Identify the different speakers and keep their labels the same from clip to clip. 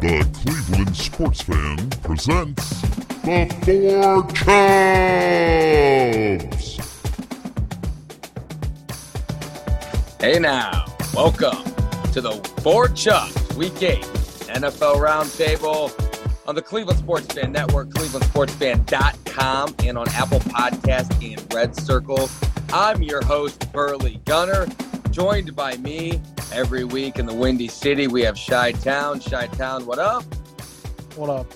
Speaker 1: The Cleveland Sports Fan presents the Four Cubs.
Speaker 2: Hey now, welcome to the Four Chucks Week 8 NFL Roundtable on the Cleveland Sports Fan Network, clevelandsportsfan.com, and on Apple Podcast and Red Circle. I'm your host, Burley Gunner, joined by me every week in the Windy City. We have Shy Town. Shy Town, what up?
Speaker 3: What up?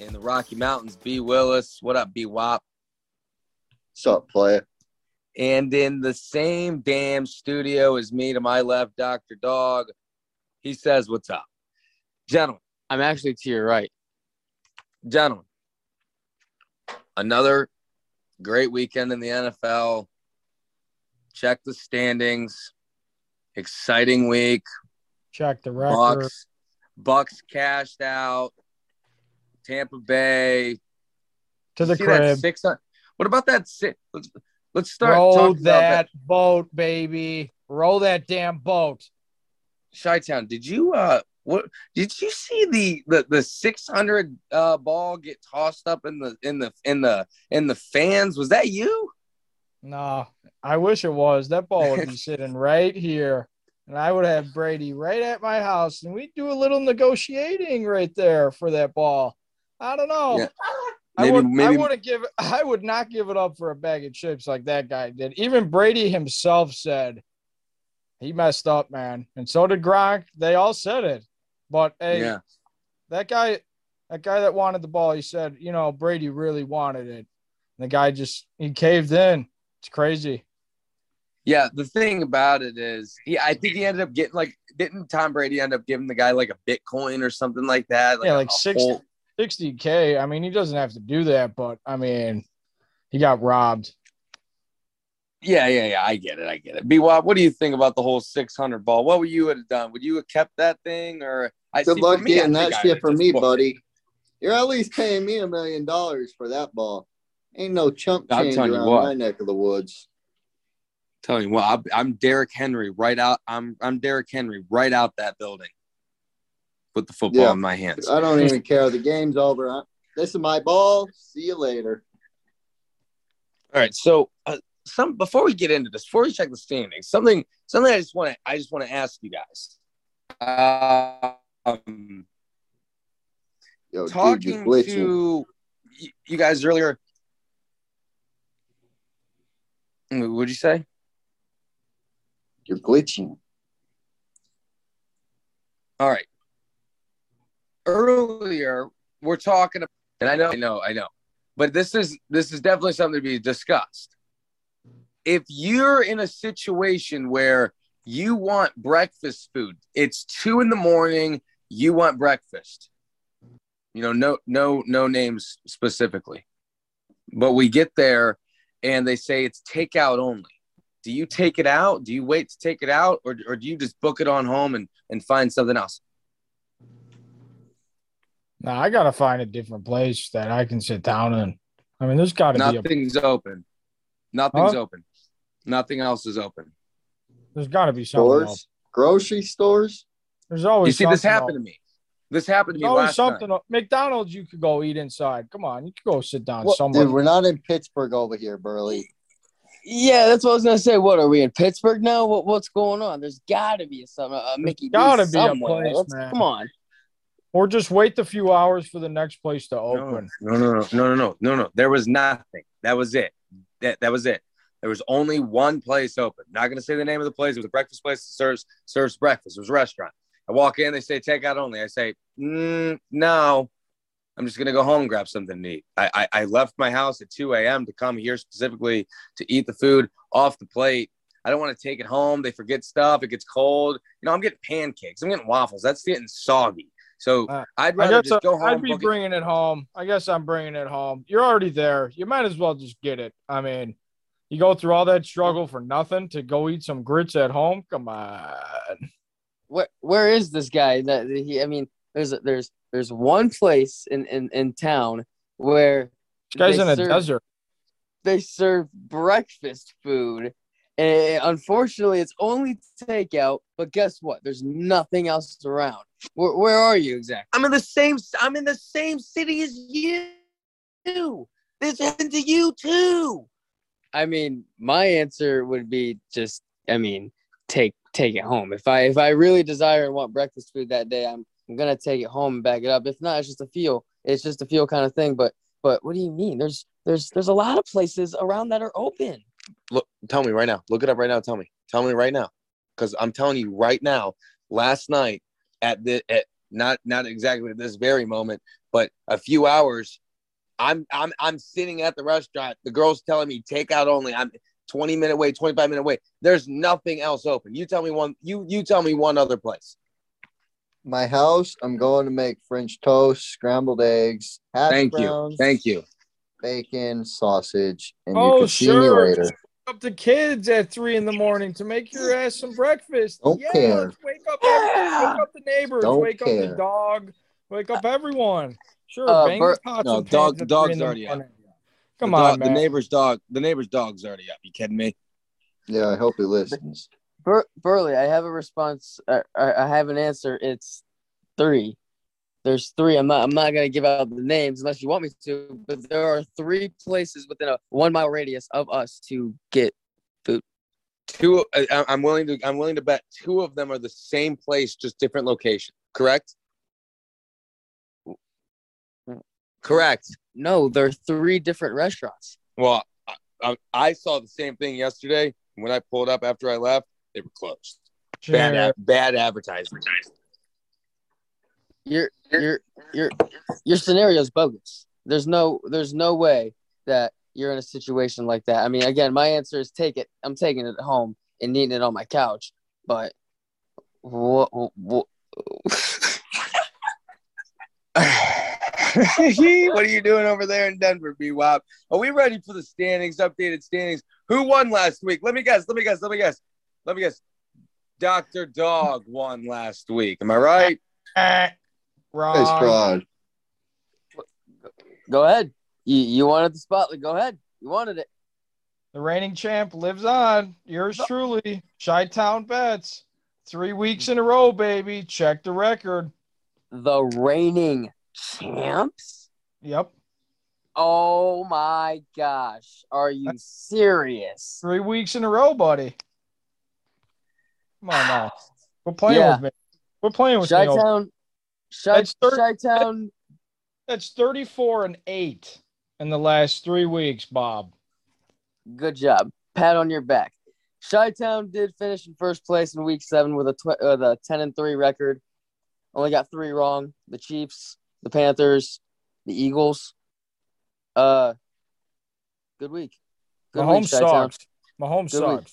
Speaker 2: In the Rocky Mountains, B. Willis. What up, B. Wop?
Speaker 4: What's up, player?
Speaker 2: And in the same damn studio as me to my left, Dr. Dog, he says, What's up? Gentlemen,
Speaker 3: I'm actually to your right.
Speaker 2: gentlemen, another great weekend in the NFL. Check the standings. Exciting week.
Speaker 3: Check the record.
Speaker 2: Bucks, Bucks cashed out. Tampa Bay
Speaker 3: to the crib.
Speaker 2: Six, what about that? Six, let's let's start
Speaker 3: Roll that boat, baby. Roll that damn boat.
Speaker 2: Chi-Town, did you uh what did you see the the the 600 uh ball get tossed up in the in the in the in the fans? Was that you?
Speaker 3: No, I wish it was. That ball would be sitting right here. And I would have Brady right at my house, and we'd do a little negotiating right there for that ball. I don't know.
Speaker 2: Yeah.
Speaker 3: I
Speaker 2: Maybe-
Speaker 3: would. I wouldn't give. I would not give it up for a bag of chips like that guy did. Even Brady himself said he messed up, man, and so did Gronk. They all said it. But hey,
Speaker 2: Yeah.
Speaker 3: that guy, that guy that wanted the ball, he said, you know, Brady really wanted it. And the guy just he caved in. It's crazy.
Speaker 2: Yeah, the thing about it is, he, I think he ended up getting like, didn't Tom Brady end up giving the guy like a Bitcoin or something like that?
Speaker 3: Yeah, like
Speaker 2: a
Speaker 3: 60
Speaker 2: whole-
Speaker 3: 60k. I mean, he doesn't have to do that, but I mean, he got robbed.
Speaker 2: Yeah, yeah, yeah. I get it. I get it. B Wop, what do you think about the whole 600 ball? What would you have done? Would you have kept that thing or? I
Speaker 4: Good
Speaker 2: see,
Speaker 4: luck
Speaker 2: me,
Speaker 4: getting that shit for me,
Speaker 2: booked it.
Speaker 4: buddy. You're at least paying me a million dollars for that ball. Ain't no chump
Speaker 2: I'm
Speaker 4: change
Speaker 2: telling you
Speaker 4: around
Speaker 2: what.
Speaker 4: my neck of the woods.
Speaker 2: Telling you what, I'm, I'm Derrick Henry right out. I'm I'm Derrick Henry right out that building with the football
Speaker 4: Yeah.
Speaker 2: in my hands.
Speaker 4: I don't even care. The game's over. I- This is my ball. See you later.
Speaker 2: All right, so uh, some before we get into this, before we check the standings, something something I just want to I just want to ask you guys. Um,
Speaker 4: Yo,
Speaker 2: talking
Speaker 4: glitching.
Speaker 2: to you guys earlier. Mm, what'd you say?
Speaker 4: You're glitching.
Speaker 2: All right. Earlier, we're talking, about, and I know, I know, I know, but this is this is definitely something to be discussed. If you're in a situation where you want breakfast food, it's two in the morning, you want breakfast. You know, no, no, no names specifically, but we get there, and they say it's takeout only. Do you take it out? Do you wait to take it out, or, or do you just book it on home and and find something else?
Speaker 3: Now I gotta find a different place that I can sit down in. I mean, there's got to be a
Speaker 2: Nothing's open. Nothing's
Speaker 3: Huh?
Speaker 2: open. Nothing else is open.
Speaker 3: there's got to be something else.
Speaker 4: Stores, grocery stores.
Speaker 3: There's always
Speaker 2: You see, this
Speaker 3: something
Speaker 2: happened
Speaker 3: else.
Speaker 2: to me. This happened to
Speaker 3: There's
Speaker 2: me
Speaker 3: always
Speaker 2: last
Speaker 3: something.
Speaker 2: time.
Speaker 3: McDonald's, you could go eat inside. Come on, you could go sit down
Speaker 4: What-
Speaker 3: somewhere.
Speaker 4: dude, we're not in Pittsburgh over here, Burley.
Speaker 5: Yeah, that's what I was gonna say. What are we in Pittsburgh now? What what's going on? There's got to be some uh, a Mickey. D's
Speaker 3: gotta be a place, man.
Speaker 5: Come on.
Speaker 3: or just wait the few hours for the next place to
Speaker 2: No,
Speaker 3: open.
Speaker 2: no, no, no, no, no, no, no. There was nothing. That was it. That that was it. There was only one place open. Not going to say the name of the place. It was a breakfast place that serves serves breakfast. It was a restaurant. I walk in. They say takeout only. I say mm, no. I'm just going to go home and grab something to eat. I, I I left my house at 2 a.m. to come here specifically to eat the food off the plate. I don't want to take it home. They forget stuff. It gets cold. You know, I'm getting pancakes. I'm getting waffles. That's getting soggy. So
Speaker 3: Uh,
Speaker 2: I'd rather just go home.
Speaker 3: I'd be
Speaker 2: book it-
Speaker 3: bringing it home. I guess I'm bringing it home. You're already there. You might as well just get it. I mean, you go through all that struggle for nothing to go eat some grits at home. Come on.
Speaker 5: Where where is this guy? That he? I mean, there's there's there's one place in in, in town where
Speaker 3: This guy's
Speaker 5: they
Speaker 3: in a desert.
Speaker 5: they serve breakfast food. And unfortunately, it's only takeout. But guess what? There's nothing else around. Where, where are you exactly?
Speaker 2: I'm in the same. I'm in the same city as you. This happened to you too.
Speaker 5: I mean, my answer would be just. I mean, take take it home. If I if I really desire and want breakfast food that day, I'm I'm gonna take it home and back it up. If not, it's just a feel. It's just a feel kind of thing. But but what do you mean? There's there's there's a lot of places around that are open.
Speaker 2: Look, tell me right now. Look it up right now. Tell me. Tell me right now. Because I'm telling you right now. Last night at the at not not exactly at this very moment, but a few hours. I'm I'm I'm sitting at the restaurant. The girl's telling me takeout only. I'm 20 minute wait, 25 minute wait. There's nothing else open. You tell me one. You you tell me one other place.
Speaker 4: My house, I'm going to make French toast, scrambled eggs, hash
Speaker 2: Thank you. Thank you.
Speaker 4: bacon, sausage, and
Speaker 3: Oh,
Speaker 4: you can see me
Speaker 3: sure.
Speaker 4: later.
Speaker 3: Up the kids at three in the morning to make your ass some breakfast.
Speaker 4: Don't
Speaker 3: yeah,
Speaker 4: care.
Speaker 3: wake up,
Speaker 5: Yeah.
Speaker 3: wake up the neighbors,
Speaker 4: Don't
Speaker 3: wake up the dog, wake up everyone. Sure,
Speaker 5: Uh,
Speaker 3: bang
Speaker 5: Bert-
Speaker 3: pots
Speaker 2: No,
Speaker 3: and
Speaker 2: dog- dog's
Speaker 3: three
Speaker 2: already up.
Speaker 3: Morning. Come
Speaker 2: the
Speaker 3: on,
Speaker 2: dog-
Speaker 3: man.
Speaker 2: The neighbor's dog. The neighbor's dog's already up. You kidding me?
Speaker 4: Yeah, I hope he listens.
Speaker 5: Bur- Burley, I have a response. Uh, I, I have an answer. It's three. There's three. I'm not. I'm not gonna give out the names unless you want me to. But there are three places within a one mile radius of us to get. food.
Speaker 2: Two. I, I- I'm willing to. I'm willing to bet two of them are the same place, just different location. Correct. Correct.
Speaker 5: No, there are three different restaurants.
Speaker 2: Well, I, I, I saw the same thing yesterday. When I pulled up after I left, they were closed. Bad,
Speaker 3: Sure.
Speaker 2: bad advertising.
Speaker 5: Your your your your scenario is bogus. There's no there's no way that you're in a situation like that. I mean, again, my answer is take it. I'm taking it home and eating it on my couch. But what? what
Speaker 2: what are you doing over there in Denver, B Wop? Are we ready for the standings, updated standings? Who won last week? Let me guess. Let me guess. Let me guess. Let me guess. Dr. Dog won last week. Am I right?
Speaker 4: Hey,
Speaker 3: wrong.
Speaker 4: fraud.
Speaker 5: go ahead. You you wanted the spotlight. Go ahead. You wanted it.
Speaker 3: The reigning champ lives on. Yours truly, Chi Town Bets. Three weeks in a row, baby. Check the record.
Speaker 5: The reigning champs.
Speaker 3: Yep.
Speaker 5: Oh my gosh. Are you serious?
Speaker 3: Three weeks in a row, buddy. Come on now. We're playing
Speaker 5: Yeah.
Speaker 3: with me. We're playing with
Speaker 5: Chi
Speaker 3: me.
Speaker 5: Town.
Speaker 3: That's thir-
Speaker 5: Chi Town.
Speaker 3: That's 34 and 8 in the last three weeks, Bob.
Speaker 5: Good job. Pat on your back. Chi Town did finish in first place in week seven with a tw- uh, with a ten and three record. Only got three wrong. The Chiefs, the Panthers, the Eagles. Uh, good week. Good week,
Speaker 3: Mahomes
Speaker 5: Chi-Town.
Speaker 3: sucks. Mahomes
Speaker 5: Good week.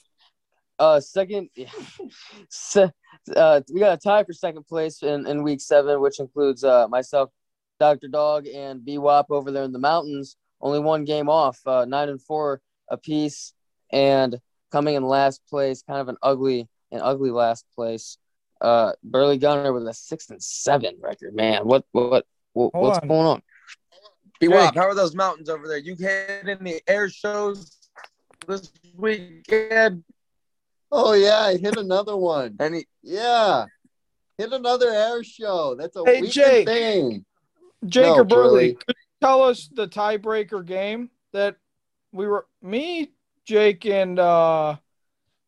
Speaker 5: Uh, second, se- uh, we got a tie for second place in, in week seven, which includes uh, myself, Dr. Dog, and B Wop over there in the mountains. Only one game off, uh, nine and four apiece, and coming in last place, kind of an ugly, an ugly last place. Uh, Burley Gunner with a six and seven record. Man, what, what, what what's
Speaker 3: on.
Speaker 5: going on?
Speaker 2: B
Speaker 3: Jake.
Speaker 2: Wop, how are those mountains over there? You hitting the air shows this weekend?
Speaker 4: Oh yeah, I hit another one.
Speaker 2: Any
Speaker 4: Yeah. Hit another air show. That's a
Speaker 3: Hey,
Speaker 4: weekend
Speaker 3: Jake.
Speaker 4: thing.
Speaker 3: Jake
Speaker 4: No,
Speaker 3: or Burley,
Speaker 4: Burley.
Speaker 3: could you tell us the tiebreaker game that we were me, Jake, and uh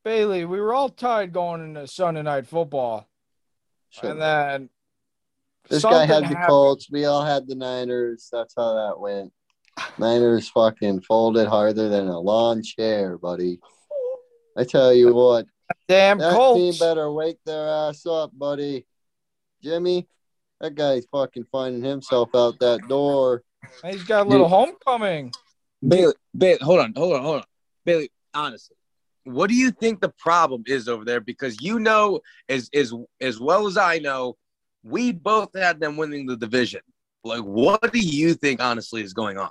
Speaker 3: Bailey, we were all tied going into Sunday night football.
Speaker 4: Sure.
Speaker 3: And then
Speaker 4: This guy had the
Speaker 3: happened.
Speaker 4: Colts. We all had the Niners. That's how that went. Niners fucking folded harder than a lawn chair, buddy. I tell you what,
Speaker 3: Damn
Speaker 4: that team better wake their ass up, buddy. Jimmy, that guy's fucking finding himself out that door.
Speaker 3: He's got a little homecoming.
Speaker 2: Bailey, Bailey, hold on, hold on, hold on. Bailey, honestly, what do you think the problem is over there? Because you know as as as well as I know, we both had them winning the division. Like, what do you think honestly is going on?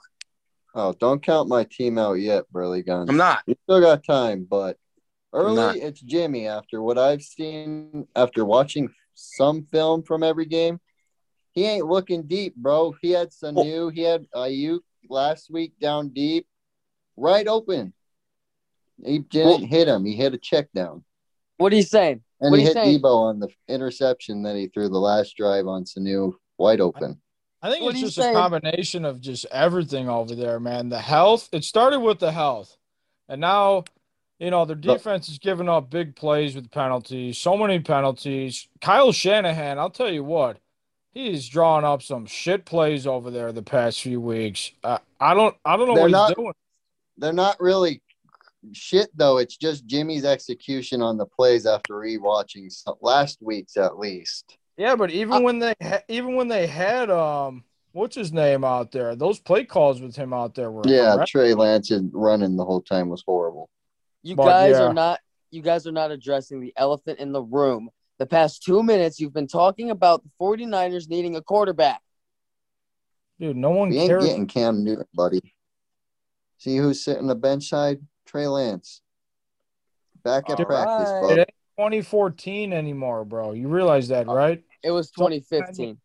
Speaker 4: Oh, don't count my team out yet, Burley Guns.
Speaker 2: I'm not.
Speaker 4: You still got time, but early it's Jimmy. After what I've seen, after watching some film from every game, he ain't looking deep, bro. He had Sanu, he had Aiyuk last week down deep, right open. He didn't hit him. He hit a check down,
Speaker 5: What are you saying?
Speaker 4: And
Speaker 5: What
Speaker 4: he hit
Speaker 5: you saying?
Speaker 4: Deebo on the interception that he threw the last drive on Sanu, wide open.
Speaker 3: I think
Speaker 5: What
Speaker 3: it's just
Speaker 5: saying?
Speaker 3: a combination of just everything over there, man. The health. It started with the health, and now, you know, their
Speaker 4: The-
Speaker 3: defense is giving up big plays with penalties. So many penalties. Kyle Shanahan, I'll tell you what, he's drawing up some shit plays over there the past few weeks. Uh, I don't, I don't know
Speaker 4: They're
Speaker 3: what
Speaker 4: not-
Speaker 3: he's doing.
Speaker 4: They're not really shit though. It's just Jimmy's execution on the plays after rewatching some, last week's at least.
Speaker 3: Yeah, but even
Speaker 5: Uh,
Speaker 3: when they, ha- even when they had, um, what's his name out there, those play calls with him out there were
Speaker 4: Yeah,
Speaker 3: horrendous.
Speaker 4: Trey Lance running the whole time was horrible.
Speaker 5: You
Speaker 3: But,
Speaker 5: guys
Speaker 3: yeah.
Speaker 5: are not you guys are not addressing the elephant in the room. The past two minutes you've been talking about the 49ers needing a quarterback.
Speaker 3: dude. No one
Speaker 4: We ain't
Speaker 3: cares.
Speaker 4: getting Cam Newton, buddy. See who's sitting the bench side? Trey Lance. Back at
Speaker 5: All
Speaker 4: practice,
Speaker 5: right.
Speaker 3: It ain't 2014 anymore, bro. You realize that, uh, right?
Speaker 5: It was 2015.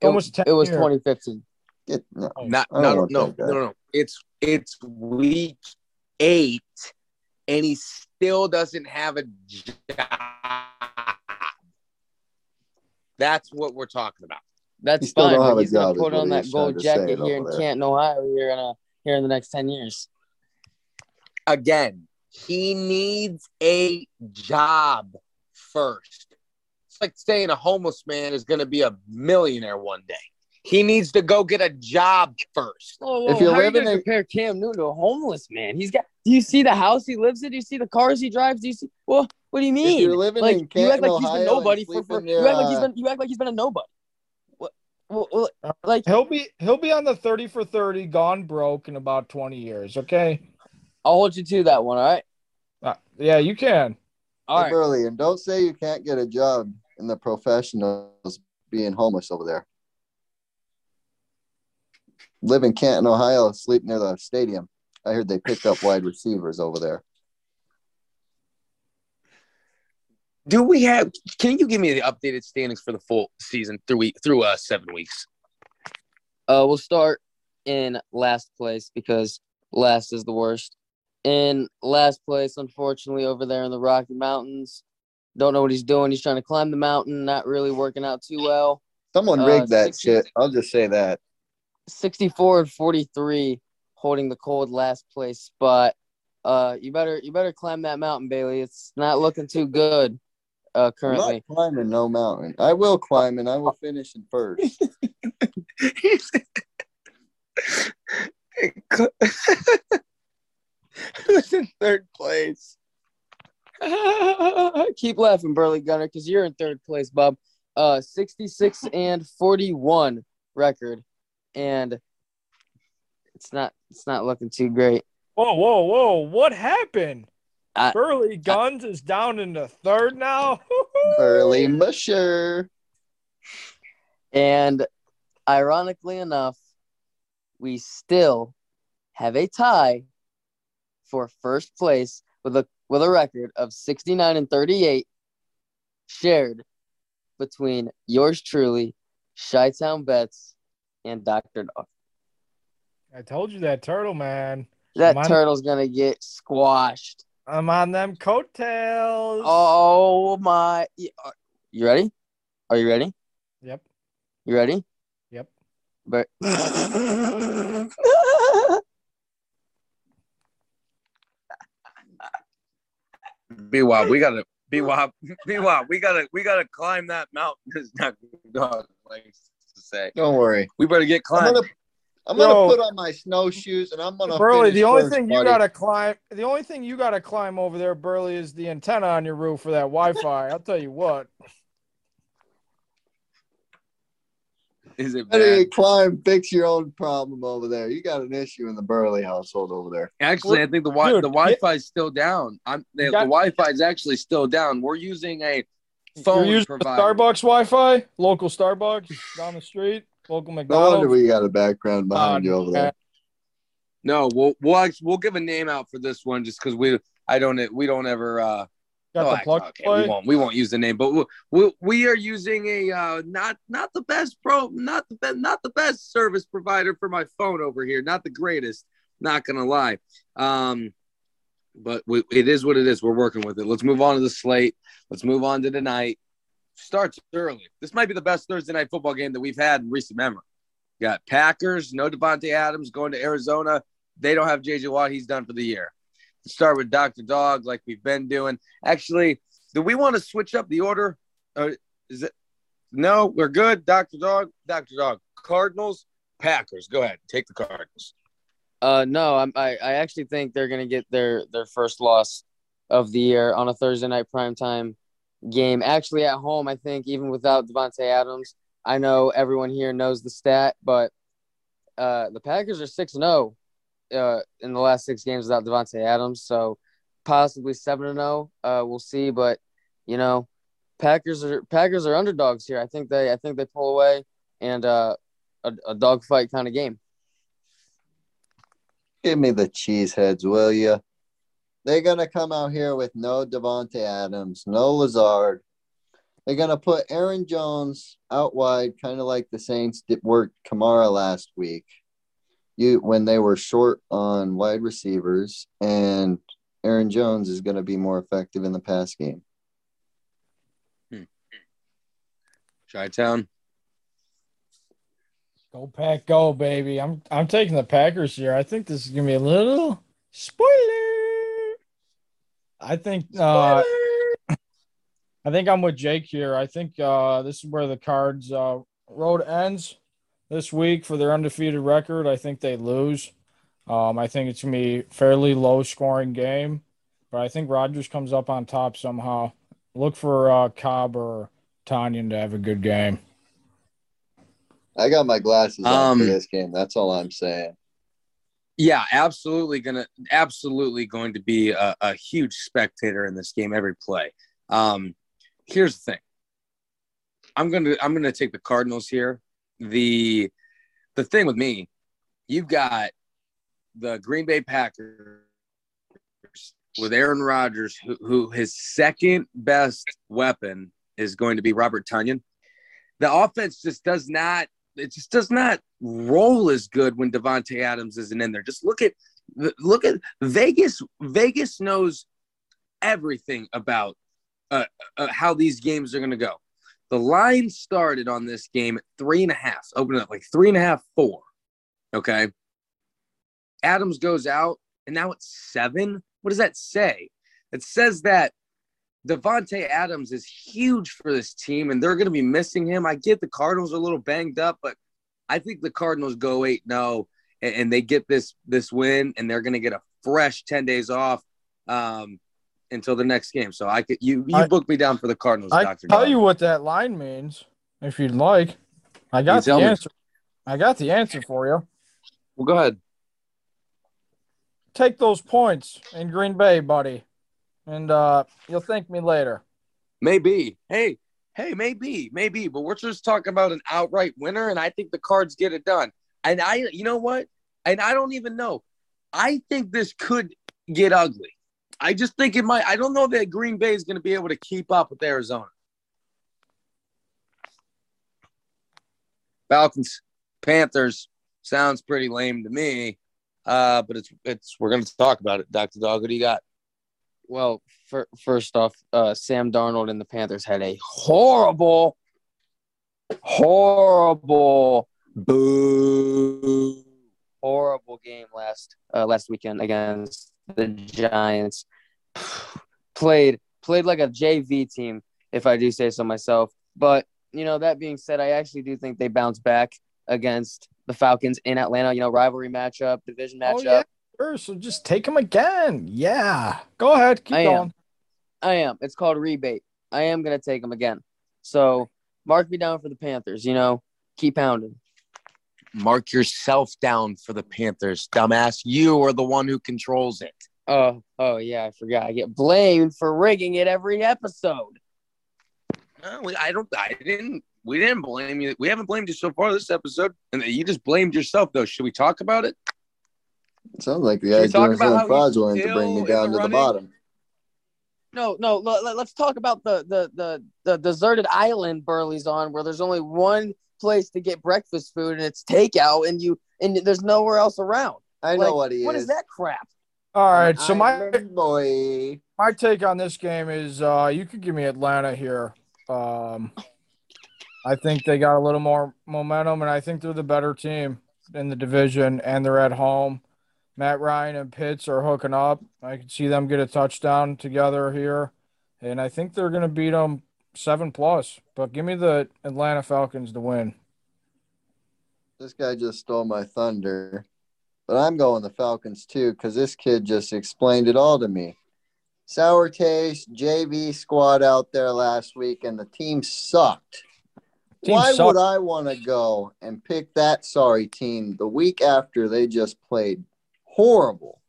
Speaker 5: It,
Speaker 3: Almost 10
Speaker 5: it was 2015.
Speaker 4: Get, no.
Speaker 2: Oh,
Speaker 4: Not, don't
Speaker 2: no, no, no, no. It's it's week eight, and he still doesn't have a job. That's what we're talking about.
Speaker 5: That's
Speaker 4: He still
Speaker 5: fine.
Speaker 4: don't have
Speaker 5: he's gonna put on that gold jacket here in
Speaker 4: over there.
Speaker 5: Canton, Ohio, here in a here in the next 10 years.
Speaker 2: Again, he needs a job first. It's like saying a homeless man is going to be a millionaire one day. He needs to go get a job first.
Speaker 5: Whoa,
Speaker 4: If you're
Speaker 5: how are you
Speaker 4: living in-
Speaker 5: compare Cam Newton to a homeless man? He's got. Do you see the house he lives in? Do you see the cars he drives? Do you see? Well, what do you mean?
Speaker 4: If you're living
Speaker 5: like
Speaker 4: in
Speaker 5: you act
Speaker 4: Canton,
Speaker 5: like he's
Speaker 4: Ohio,
Speaker 5: been nobody for, for
Speaker 4: sleeping
Speaker 5: you act like he's been you act like he's been a nobody. What? Well, well, like
Speaker 3: He'll be he'll be on the 30 for 30 gone broke in about 20 years, okay?
Speaker 5: I'll hold you to that one. All right.
Speaker 3: Uh, yeah, you can.
Speaker 5: All right.
Speaker 4: early, and don't say you can't get a job in the professionals being homeless over there. Live in Canton, Ohio, sleep near the stadium. I heard they picked up wide receivers over there.
Speaker 2: Do we have? Can you give me the updated standings for the full season through week through uh seven weeks?
Speaker 5: Uh, we'll start in last place because last is the worst. In last place, unfortunately, over there in the Rocky Mountains. Don't know what he's doing. He's trying to climb the mountain, not really working out too well.
Speaker 4: Someone
Speaker 5: Uh,
Speaker 4: rigged that
Speaker 5: 60
Speaker 4: shit. I'll just say that.
Speaker 5: 64 and 43 holding the cold last place spot. Uh, you better you better climb that mountain, Bailey. It's not looking too good uh,
Speaker 4: I'm
Speaker 5: currently.
Speaker 4: not climbing no mountain. I will climb and I will finish in first.
Speaker 2: Who's in third place?
Speaker 5: Keep laughing, Burley Gunner, because you're in third place, Bob. Uh, 66 and 41 record, and it's not it's not looking too great.
Speaker 3: Whoa, whoa, whoa. What happened?
Speaker 5: I-
Speaker 3: Burley Guns is down in the third now.
Speaker 4: Early musher.
Speaker 5: And ironically enough, we still have a tie for first place with a with a record of 69 and 38 shared between yours truly, Chi-Town Bets, and Dr. Dog.
Speaker 3: I told you that turtle, man.
Speaker 5: That
Speaker 3: Come on.
Speaker 5: turtle's gonna get squashed.
Speaker 3: I'm on them coattails.
Speaker 5: Oh my! You uh, you ready? Are you ready?
Speaker 3: Yep.
Speaker 5: You ready?
Speaker 3: Yep.
Speaker 5: But
Speaker 2: Be wild. We gotta B Wop, B Wop, we gotta we gotta climb that mountain. As Dr. Dog likes to say.
Speaker 4: Don't worry.
Speaker 2: We better get
Speaker 4: I'm gonna I'm gonna put on my snowshoes and I'm gonna.
Speaker 3: Burley, the only
Speaker 4: first,
Speaker 3: thing you gotta climb, the only thing you gotta climb over there, Burley, is the antenna on your roof for that Wi-Fi. I'll tell you what.
Speaker 2: Is it
Speaker 4: How do you climb? Fix your own problem over there. You got an issue in the Burley household over there.
Speaker 2: Actually, I think the wi-
Speaker 3: Dude,
Speaker 2: the Wi-Fi is still down. I'm the,
Speaker 3: got-
Speaker 2: the Wi-Fi is actually still down. We're using a phone
Speaker 3: You're
Speaker 2: phone
Speaker 3: using
Speaker 2: provider.
Speaker 3: Starbucks Wi-Fi, local Starbucks down the street, local McDonald's.
Speaker 4: No wonder we got a background behind
Speaker 3: Oh,
Speaker 4: you over there.
Speaker 2: No, we'll we'll we'll give a name out for this one just because we I don't we don't ever uh
Speaker 3: Got
Speaker 2: oh,
Speaker 3: the plug
Speaker 2: okay,
Speaker 3: play.
Speaker 2: we won't we won't use the name, but we we, we are using a uh not not the best pro not the best not the best service provider for my phone over here, not the greatest. Not gonna lie, um, but we, it is what it is. We're working with it. Let's move on to the slate. Let's move on to tonight. Starts early. This might be the best Thursday night football game that we've had in recent memory. Got Packers, no Davante Adams going to Arizona. They don't have JJ Watt. He's done for the year. Start with Dr. Dog, like we've been doing. Actually, do we want to switch up the order? Or is it? No, we're good. Dr. Dog, Dr. Dog. Cardinals, Packers. Go ahead. Take the Cardinals.
Speaker 5: Uh, no, I'm, I I actually think they're gonna get their their first loss of the year on a Thursday night primetime game. Actually, at home, I think even without Davante Adams, I know everyone here knows the stat, but uh, the Packers are six and zero uh in the last six games without Davante Adams, so possibly seven and zero. Uh, we'll see, but you know, Packers are Packers are underdogs here. I think they I think they pull away and uh, a, a dogfight kind of game.
Speaker 4: Give me the cheeseheads, will you? They're gonna come out here with no Davante Adams, no Lazard. They're gonna put Aaron Jones out wide, kind of like the Saints did work Kamara last week. You when they were short on wide receivers, and Aaron Jones is gonna be more effective in the pass game.
Speaker 2: Chi Town.
Speaker 3: Go pack, go baby! I'm I'm taking the Packers here. I think this is gonna be a little spoiler. I think uh, I think I'm with Jake here. I think uh, this is where the Cards uh, road ends this week for their undefeated record. I think they lose. Um, I think it's gonna be a fairly low scoring game, but I think Rodgers comes up on top somehow. Look for uh, Cobb or Tonyan to have a good game.
Speaker 4: I got my glasses on for
Speaker 2: Um,
Speaker 4: this game. That's all I'm saying.
Speaker 2: Yeah, absolutely gonna absolutely going to be a, a huge spectator in this game every play. Um, here's the thing. I'm gonna I'm gonna take the Cardinals here. The the thing with me, you've got the Green Bay Packers with Aaron Rodgers, who, who his second best weapon is going to be Robert Tonyan. The offense just does not it just does not roll as good when Davante Adams isn't in there. Just look at look at Vegas. Vegas knows everything about uh, uh, how these games are going to go. The line started on this game at three and a half, opened up like three and a half, four. Okay. Adams goes out, and now it's seven. What does that say? It says that Davante Adams is huge for this team, and they're going to be missing him. I get the Cardinals are a little banged up, but I think the Cardinals go eight no, and, and they get this this win, and they're going to get a fresh ten days off um, until the next game. So I could you you
Speaker 3: I-
Speaker 2: book me down for the Cardinals,
Speaker 3: I
Speaker 2: Doctor.
Speaker 3: tell you what that line means, if you'd like. I got the
Speaker 2: tell me.
Speaker 3: answer. I got the answer for you.
Speaker 2: Well, go ahead.
Speaker 3: Take those points in Green Bay, buddy, and uh, you'll thank me later.
Speaker 2: Maybe. Hey, hey, maybe, maybe. But we're just talking about an outright winner, and I think the Cards get it done. And I, you know what? And I don't even know. I think this could get ugly. I just think it might. I don't know that Green Bay is going to be able to keep up with Arizona. Falcons, Panthers sounds pretty lame to me. Uh, but it's it's we're going to talk about it. Doctor Dog, what do you got?
Speaker 5: Well, fir- first off, uh, Sam Darnold and the Panthers had a horrible, horrible, boo, horrible game last uh, last weekend against the Giants. played played like a JV team, if I do say so myself. But you know, that being said, I actually do think they bounce back against the Falcons in Atlanta. You know, rivalry matchup, division oh, matchup.
Speaker 3: Oh, yeah. Sure, so just take them again. Yeah. Go ahead. Keep
Speaker 5: I
Speaker 3: going.
Speaker 5: am. I am. It's called rebate. I am gonna take them again. So mark me down for the Panthers. You know, keep pounding.
Speaker 2: Mark yourself down for the Panthers, dumbass. You are the one who controls it.
Speaker 5: Oh, oh yeah, I forgot. I get blamed for rigging it every episode.
Speaker 2: No, we- I don't. I didn't. We didn't blame you. We haven't blamed you so far this episode, and you just blamed yourself. Though, should we talk about it?
Speaker 4: Sounds like the
Speaker 5: Should we
Speaker 4: guy's
Speaker 5: talk
Speaker 4: doing something fraudulent to bring me down
Speaker 2: the
Speaker 4: to the bottom.
Speaker 5: No, no. Let, us talk about the, the the the deserted island Burley's on, where there's only one place to get breakfast food, and it's takeout, and you and there's nowhere else around.
Speaker 4: I know what he
Speaker 5: What
Speaker 4: is.
Speaker 5: is that crap?
Speaker 3: All right. So my
Speaker 4: boy.
Speaker 3: my take on this game is uh you could give me Atlanta here. Um I think they got a little more momentum and I think they're the better team in the division and they're at home. Matt Ryan and Pitts are hooking up. I can see them get a touchdown together here. And I think they're going to beat them 7 plus. But give me the Atlanta Falcons to win.
Speaker 4: This guy just stole my thunder. But I'm going the Falcons too, because this kid just explained it all to me. Sour taste, JV squad out there last week, and the team sucked.
Speaker 3: Team
Speaker 4: Why
Speaker 3: sucked.
Speaker 4: would I want to go and pick that sorry team the week after they just played horrible?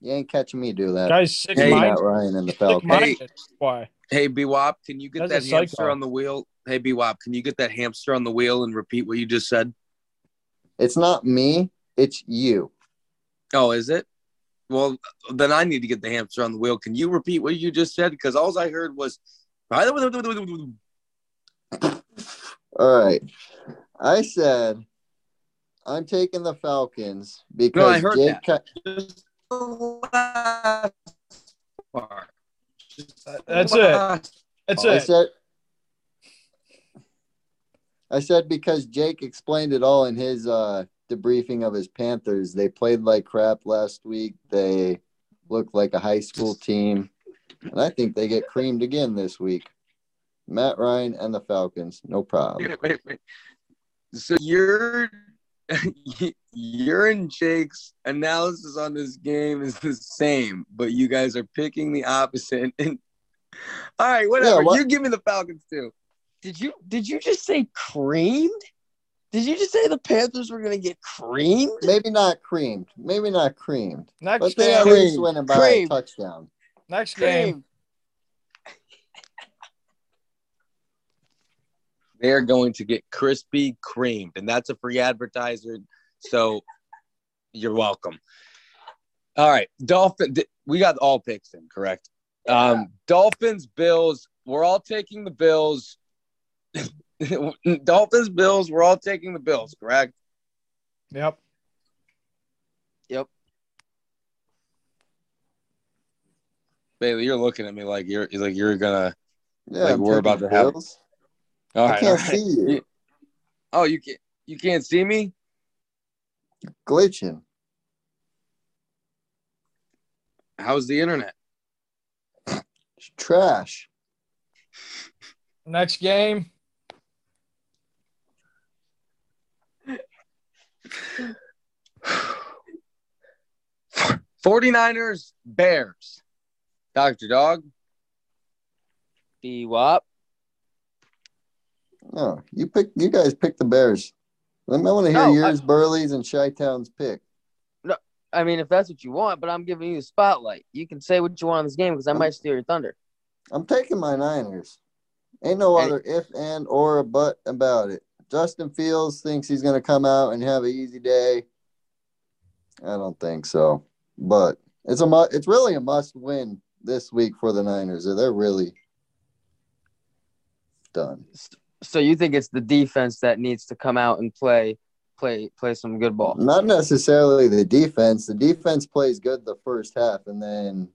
Speaker 4: You ain't catching me do that.
Speaker 3: Guys, sick
Speaker 2: Hey,
Speaker 3: mind.
Speaker 4: Ryan and the
Speaker 3: Sick
Speaker 4: Falcons.
Speaker 3: minded. Why?
Speaker 2: Hey, BWAP, can you get
Speaker 3: That's
Speaker 2: that hamster
Speaker 3: psycho.
Speaker 2: on the wheel? Hey, BWAP, can you get that hamster on the wheel and repeat what you just said?
Speaker 4: It's not me, it's you.
Speaker 2: Oh, is it? Well, then I need to get the hamster on the wheel. Can you repeat what you just said? Because all I heard was.
Speaker 4: All right. I said I'm taking the Falcons because
Speaker 2: No, I heard
Speaker 4: Jake
Speaker 2: that.
Speaker 4: Ca-
Speaker 2: Just the last part. Just the
Speaker 3: That's it. That's
Speaker 4: I
Speaker 3: it.
Speaker 4: said I said because Jake explained it all in his uh debriefing of his Panthers. They played like crap last week. They looked like a high school team. And I think they get creamed again this week. Matt Ryan and the Falcons, no problem.
Speaker 2: Wait, wait, wait. So your your and Jake's analysis on this game is the same, but you guys are picking the opposite. And all right, whatever.
Speaker 4: Yeah, what-
Speaker 2: you give me the Falcons too.
Speaker 5: Did you did you just say creamed? Did you just say the Panthers were gonna get creamed?
Speaker 4: Maybe not creamed. Maybe not creamed.
Speaker 3: Next
Speaker 4: But they
Speaker 3: game.
Speaker 4: at least
Speaker 5: Creamed.
Speaker 4: winning by
Speaker 5: Creamed.
Speaker 4: a touchdown.
Speaker 3: Next game.
Speaker 2: They're going to get crispy creamed, and that's a free advertiser. So you're welcome. All right, Dolphin. We got all picks in, correct? Um, Dolphins, Bills. We're all taking the Bills. Dolphins, Bills. We're all taking the Bills, correct?
Speaker 3: Yep. Yep.
Speaker 2: Bailey, you're looking at me like you're like you're gonna.
Speaker 4: Yeah,
Speaker 2: Like
Speaker 4: I'm
Speaker 2: we're about to
Speaker 4: the
Speaker 2: have-
Speaker 4: Bills.
Speaker 2: All
Speaker 4: I
Speaker 2: right.
Speaker 4: can't
Speaker 2: all right.
Speaker 4: see you.
Speaker 2: Oh, you can't. You can't see me.
Speaker 4: Glitching.
Speaker 2: How's the internet?
Speaker 4: It's trash.
Speaker 3: Next game.
Speaker 2: 49ers, Bears. Dr. Dog.
Speaker 5: B Wop.
Speaker 4: Oh, you pick. You guys pick the Bears. I want to hear
Speaker 5: No,
Speaker 4: yours, Burley's, and Chi Town's pick.
Speaker 5: No, I mean, if that's what you want, but I'm giving you the spotlight. You can say what you want in this game because I might steal your thunder.
Speaker 4: I'm taking my Niners. Ain't no
Speaker 5: Hey.
Speaker 4: other if and or a but about it. Justin Fields thinks he's going to come out and have an easy day. I don't think so, but it's a mu- it's really a must win this week for the Niners. They're really done.
Speaker 5: So you think it's the defense that needs to come out and play, play, play some good ball?
Speaker 4: Not necessarily the defense. The defense plays good the first half, and then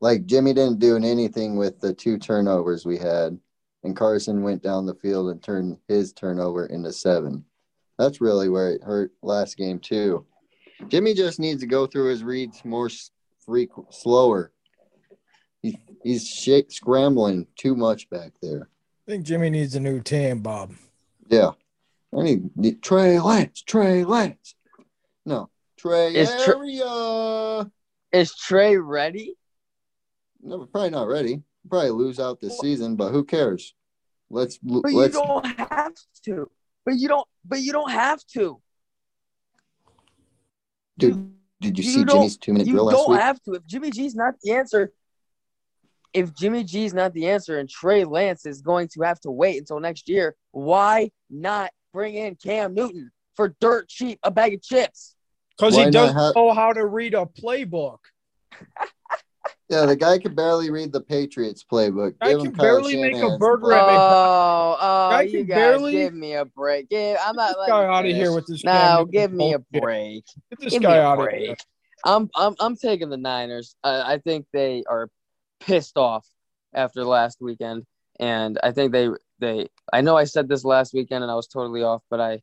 Speaker 4: like Jimmy didn't do anything with the two turnovers we had, and Carson went down the field and turned his turnover into seven. That's really where it hurt last game too. Jimmy just needs to go through his reads more s- freq- slower. He He's shake, scrambling too much back there.
Speaker 3: I think Jimmy needs a new team, Bob.
Speaker 4: Yeah. I need, need Trey Lance. Trey Lance. No. Trey
Speaker 5: Is Tre-
Speaker 4: area.
Speaker 5: Is Trey ready?
Speaker 4: No, probably not ready. Probably lose out this season, but who cares? Let's
Speaker 5: But you
Speaker 4: let's
Speaker 5: don't have to. But you don't. But you don't have to.
Speaker 4: dude. Did you,
Speaker 5: you
Speaker 4: see Jimmy's two minute
Speaker 5: You
Speaker 4: drill last week?
Speaker 5: You don't have to. If Jimmy G's not the answer, if Jimmy G is not the answer, and Trey Lance is going to have to wait until next year, why not bring in Cam Newton for dirt cheap, a bag of chips?
Speaker 3: Because he doesn't
Speaker 4: have-
Speaker 3: know how to read a playbook.
Speaker 4: Yeah, the guy could barely read the Patriots playbook.
Speaker 3: I can
Speaker 4: him Kyle
Speaker 3: barely make a burger
Speaker 5: Oh, oh,
Speaker 3: I
Speaker 5: you
Speaker 3: can
Speaker 5: guys,
Speaker 3: barely-
Speaker 5: give me a break. Give, I'm not
Speaker 3: Get this
Speaker 5: letting
Speaker 3: guy out of here with this.
Speaker 5: No, give me a break.
Speaker 3: Get this
Speaker 5: Give me
Speaker 3: guy
Speaker 5: a
Speaker 3: out of here.
Speaker 5: break. I'm I'm I'm taking the Niners. I, I think they are pissed off after last weekend, and I think they they. I know I said this last weekend and I was totally off, but I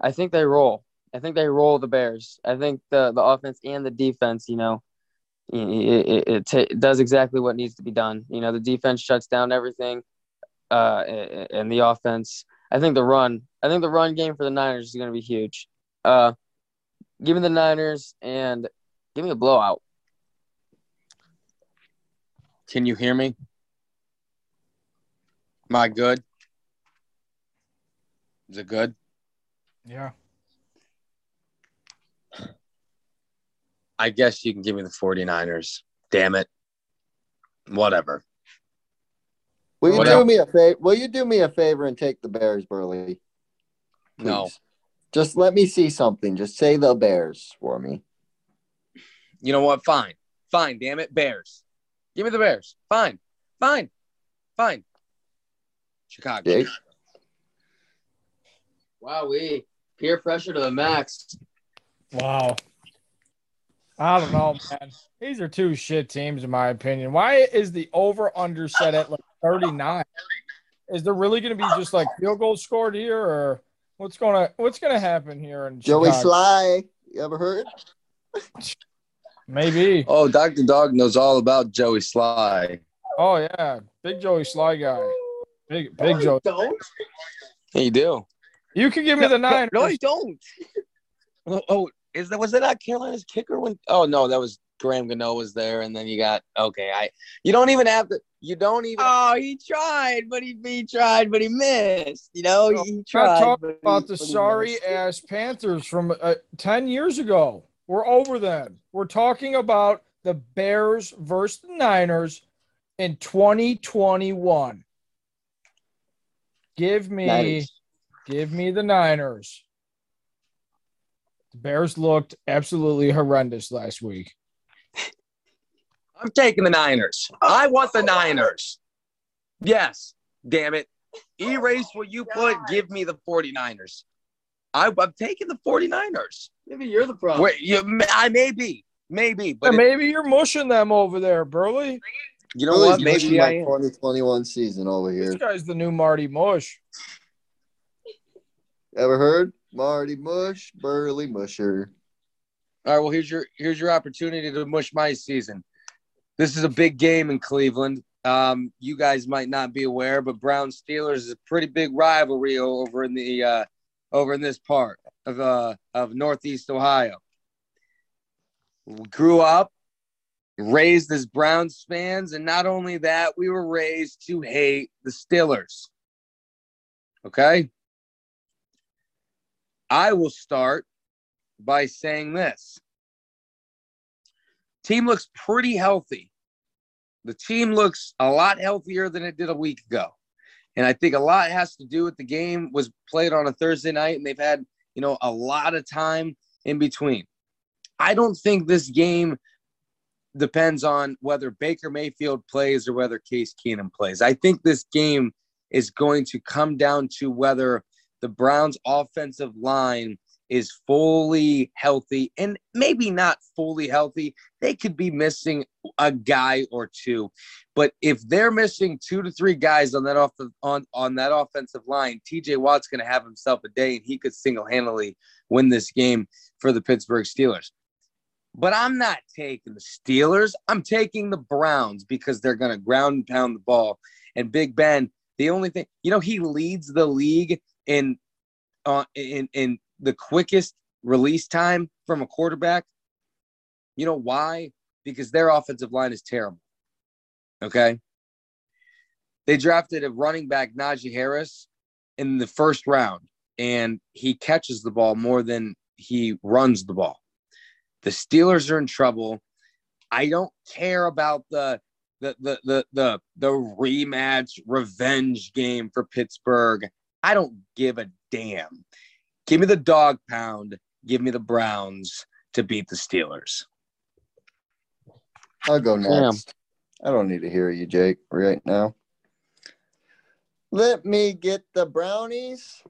Speaker 5: I think they roll. I think they roll the Bears. I think the the offense and the defense, you know, it it, it, ta- it does exactly what needs to be done. You know, the defense shuts down everything, uh, and the offense. I think the run. I think the run game for the Niners is going to be huge. Uh, give me the Niners and give me a blowout.
Speaker 2: Can you hear me? Am I good? Is it good?
Speaker 3: Yeah.
Speaker 2: I guess you can give me the 49ers. Damn it. Whatever.
Speaker 4: Will you
Speaker 2: What
Speaker 4: do
Speaker 2: else?
Speaker 4: me a favor? Will you do me a favor and take the Bears, Burley?
Speaker 2: No.
Speaker 4: Just let me see something. Just say the Bears for me.
Speaker 2: You know what? Fine. Fine. Damn it. Bears. Give me the Bears. Fine. Fine. Fine. Chicago.
Speaker 4: Jake?
Speaker 5: Wow, we peer pressure to the max.
Speaker 3: Wow. I don't know, man. These are two shit teams, in my opinion. Why is the over under set at like 39? Is there really going to be just like field goals scored here, or what's going to what's going to happen here in
Speaker 4: Joey
Speaker 3: Chicago?
Speaker 4: Sly. You ever heard?
Speaker 3: Maybe.
Speaker 2: Oh, Dr. Dog knows all about Joey Slye.
Speaker 3: Oh yeah, big Joey Slye guy. Big big Joey.
Speaker 5: Don't.
Speaker 2: Yeah, you do.
Speaker 3: You can give me the nine.
Speaker 5: No, I don't.
Speaker 2: Oh, oh, is that was that not Carolina's kicker when? Oh no, that was Graham Gano was there, and then you got okay. I you don't even have to. You don't even.
Speaker 5: Oh, he tried, but he, he tried, but he missed. You know,
Speaker 3: No,
Speaker 5: he
Speaker 3: I'm not
Speaker 5: tried.
Speaker 3: talking
Speaker 5: but he-
Speaker 3: about the sorry ass Panthers from uh, 10 years ago. We're over then. We're talking about the Bears versus the Niners in 2021. Give me
Speaker 5: Niners.
Speaker 3: give me the Niners. The Bears looked absolutely horrendous last week.
Speaker 2: I'm taking the Niners. I want the Niners. Yes, damn it. Erase what you put. Give me the 49ers. I, I'm taking the 49ers.
Speaker 5: Maybe you're the problem.
Speaker 2: Wait, you, I may be, maybe,
Speaker 3: Yeah,
Speaker 2: but it-
Speaker 3: maybe you're mushing them over there, Burley.
Speaker 2: you know
Speaker 4: Burley's
Speaker 2: what?
Speaker 4: pushing
Speaker 2: Maybe I
Speaker 4: my 2021 season over here.
Speaker 3: This guy's the new Marty Mush.
Speaker 4: Ever heard? Marty Mush, Burley Musher.
Speaker 2: All right, well here's your here's your opportunity to mush my season. This is a big game in Cleveland. Um, you guys might not be aware, but Brown Steelers is a pretty big rivalry over in the uh, over in this part of uh, of Northeast Ohio. Grew up, raised as Browns fans, and not only that, we were raised to hate the Steelers. Okay, I will start by saying this. Team looks pretty healthy. The team looks a lot healthier than it did a week ago. And I think a lot has to do with the game was played on a Thursday night and they've had, you know, a lot of time in between. I don't think this game depends on whether Baker Mayfield plays or whether Case Keenum plays. I think this game is going to come down to whether the Browns offensive line is fully healthy and maybe not fully healthy. They could be missing a guy or two. But if they're missing two to three guys on that off on, on that offensive line, TJ Watt's gonna have himself a day and he could single-handedly win this game for the Pittsburgh Steelers. But I'm not taking the Steelers. I'm taking the Browns because they're going to ground and pound the ball. And Big Ben, the only thing, you know, he leads the league in uh, in in the quickest release time from a quarterback. You know why? Because their offensive line is terrible. Okay. They drafted a running back, Najee Harris, in the first round, and he catches the ball more than he runs the ball. The Steelers are in trouble. I don't care about the the the the the, the rematch revenge game for Pittsburgh. I don't give a damn. Give me the dog pound. Give me the Browns to beat the Steelers.
Speaker 4: I'll go next. I don't need to hear you, Jake, right now. Let me get the brownies.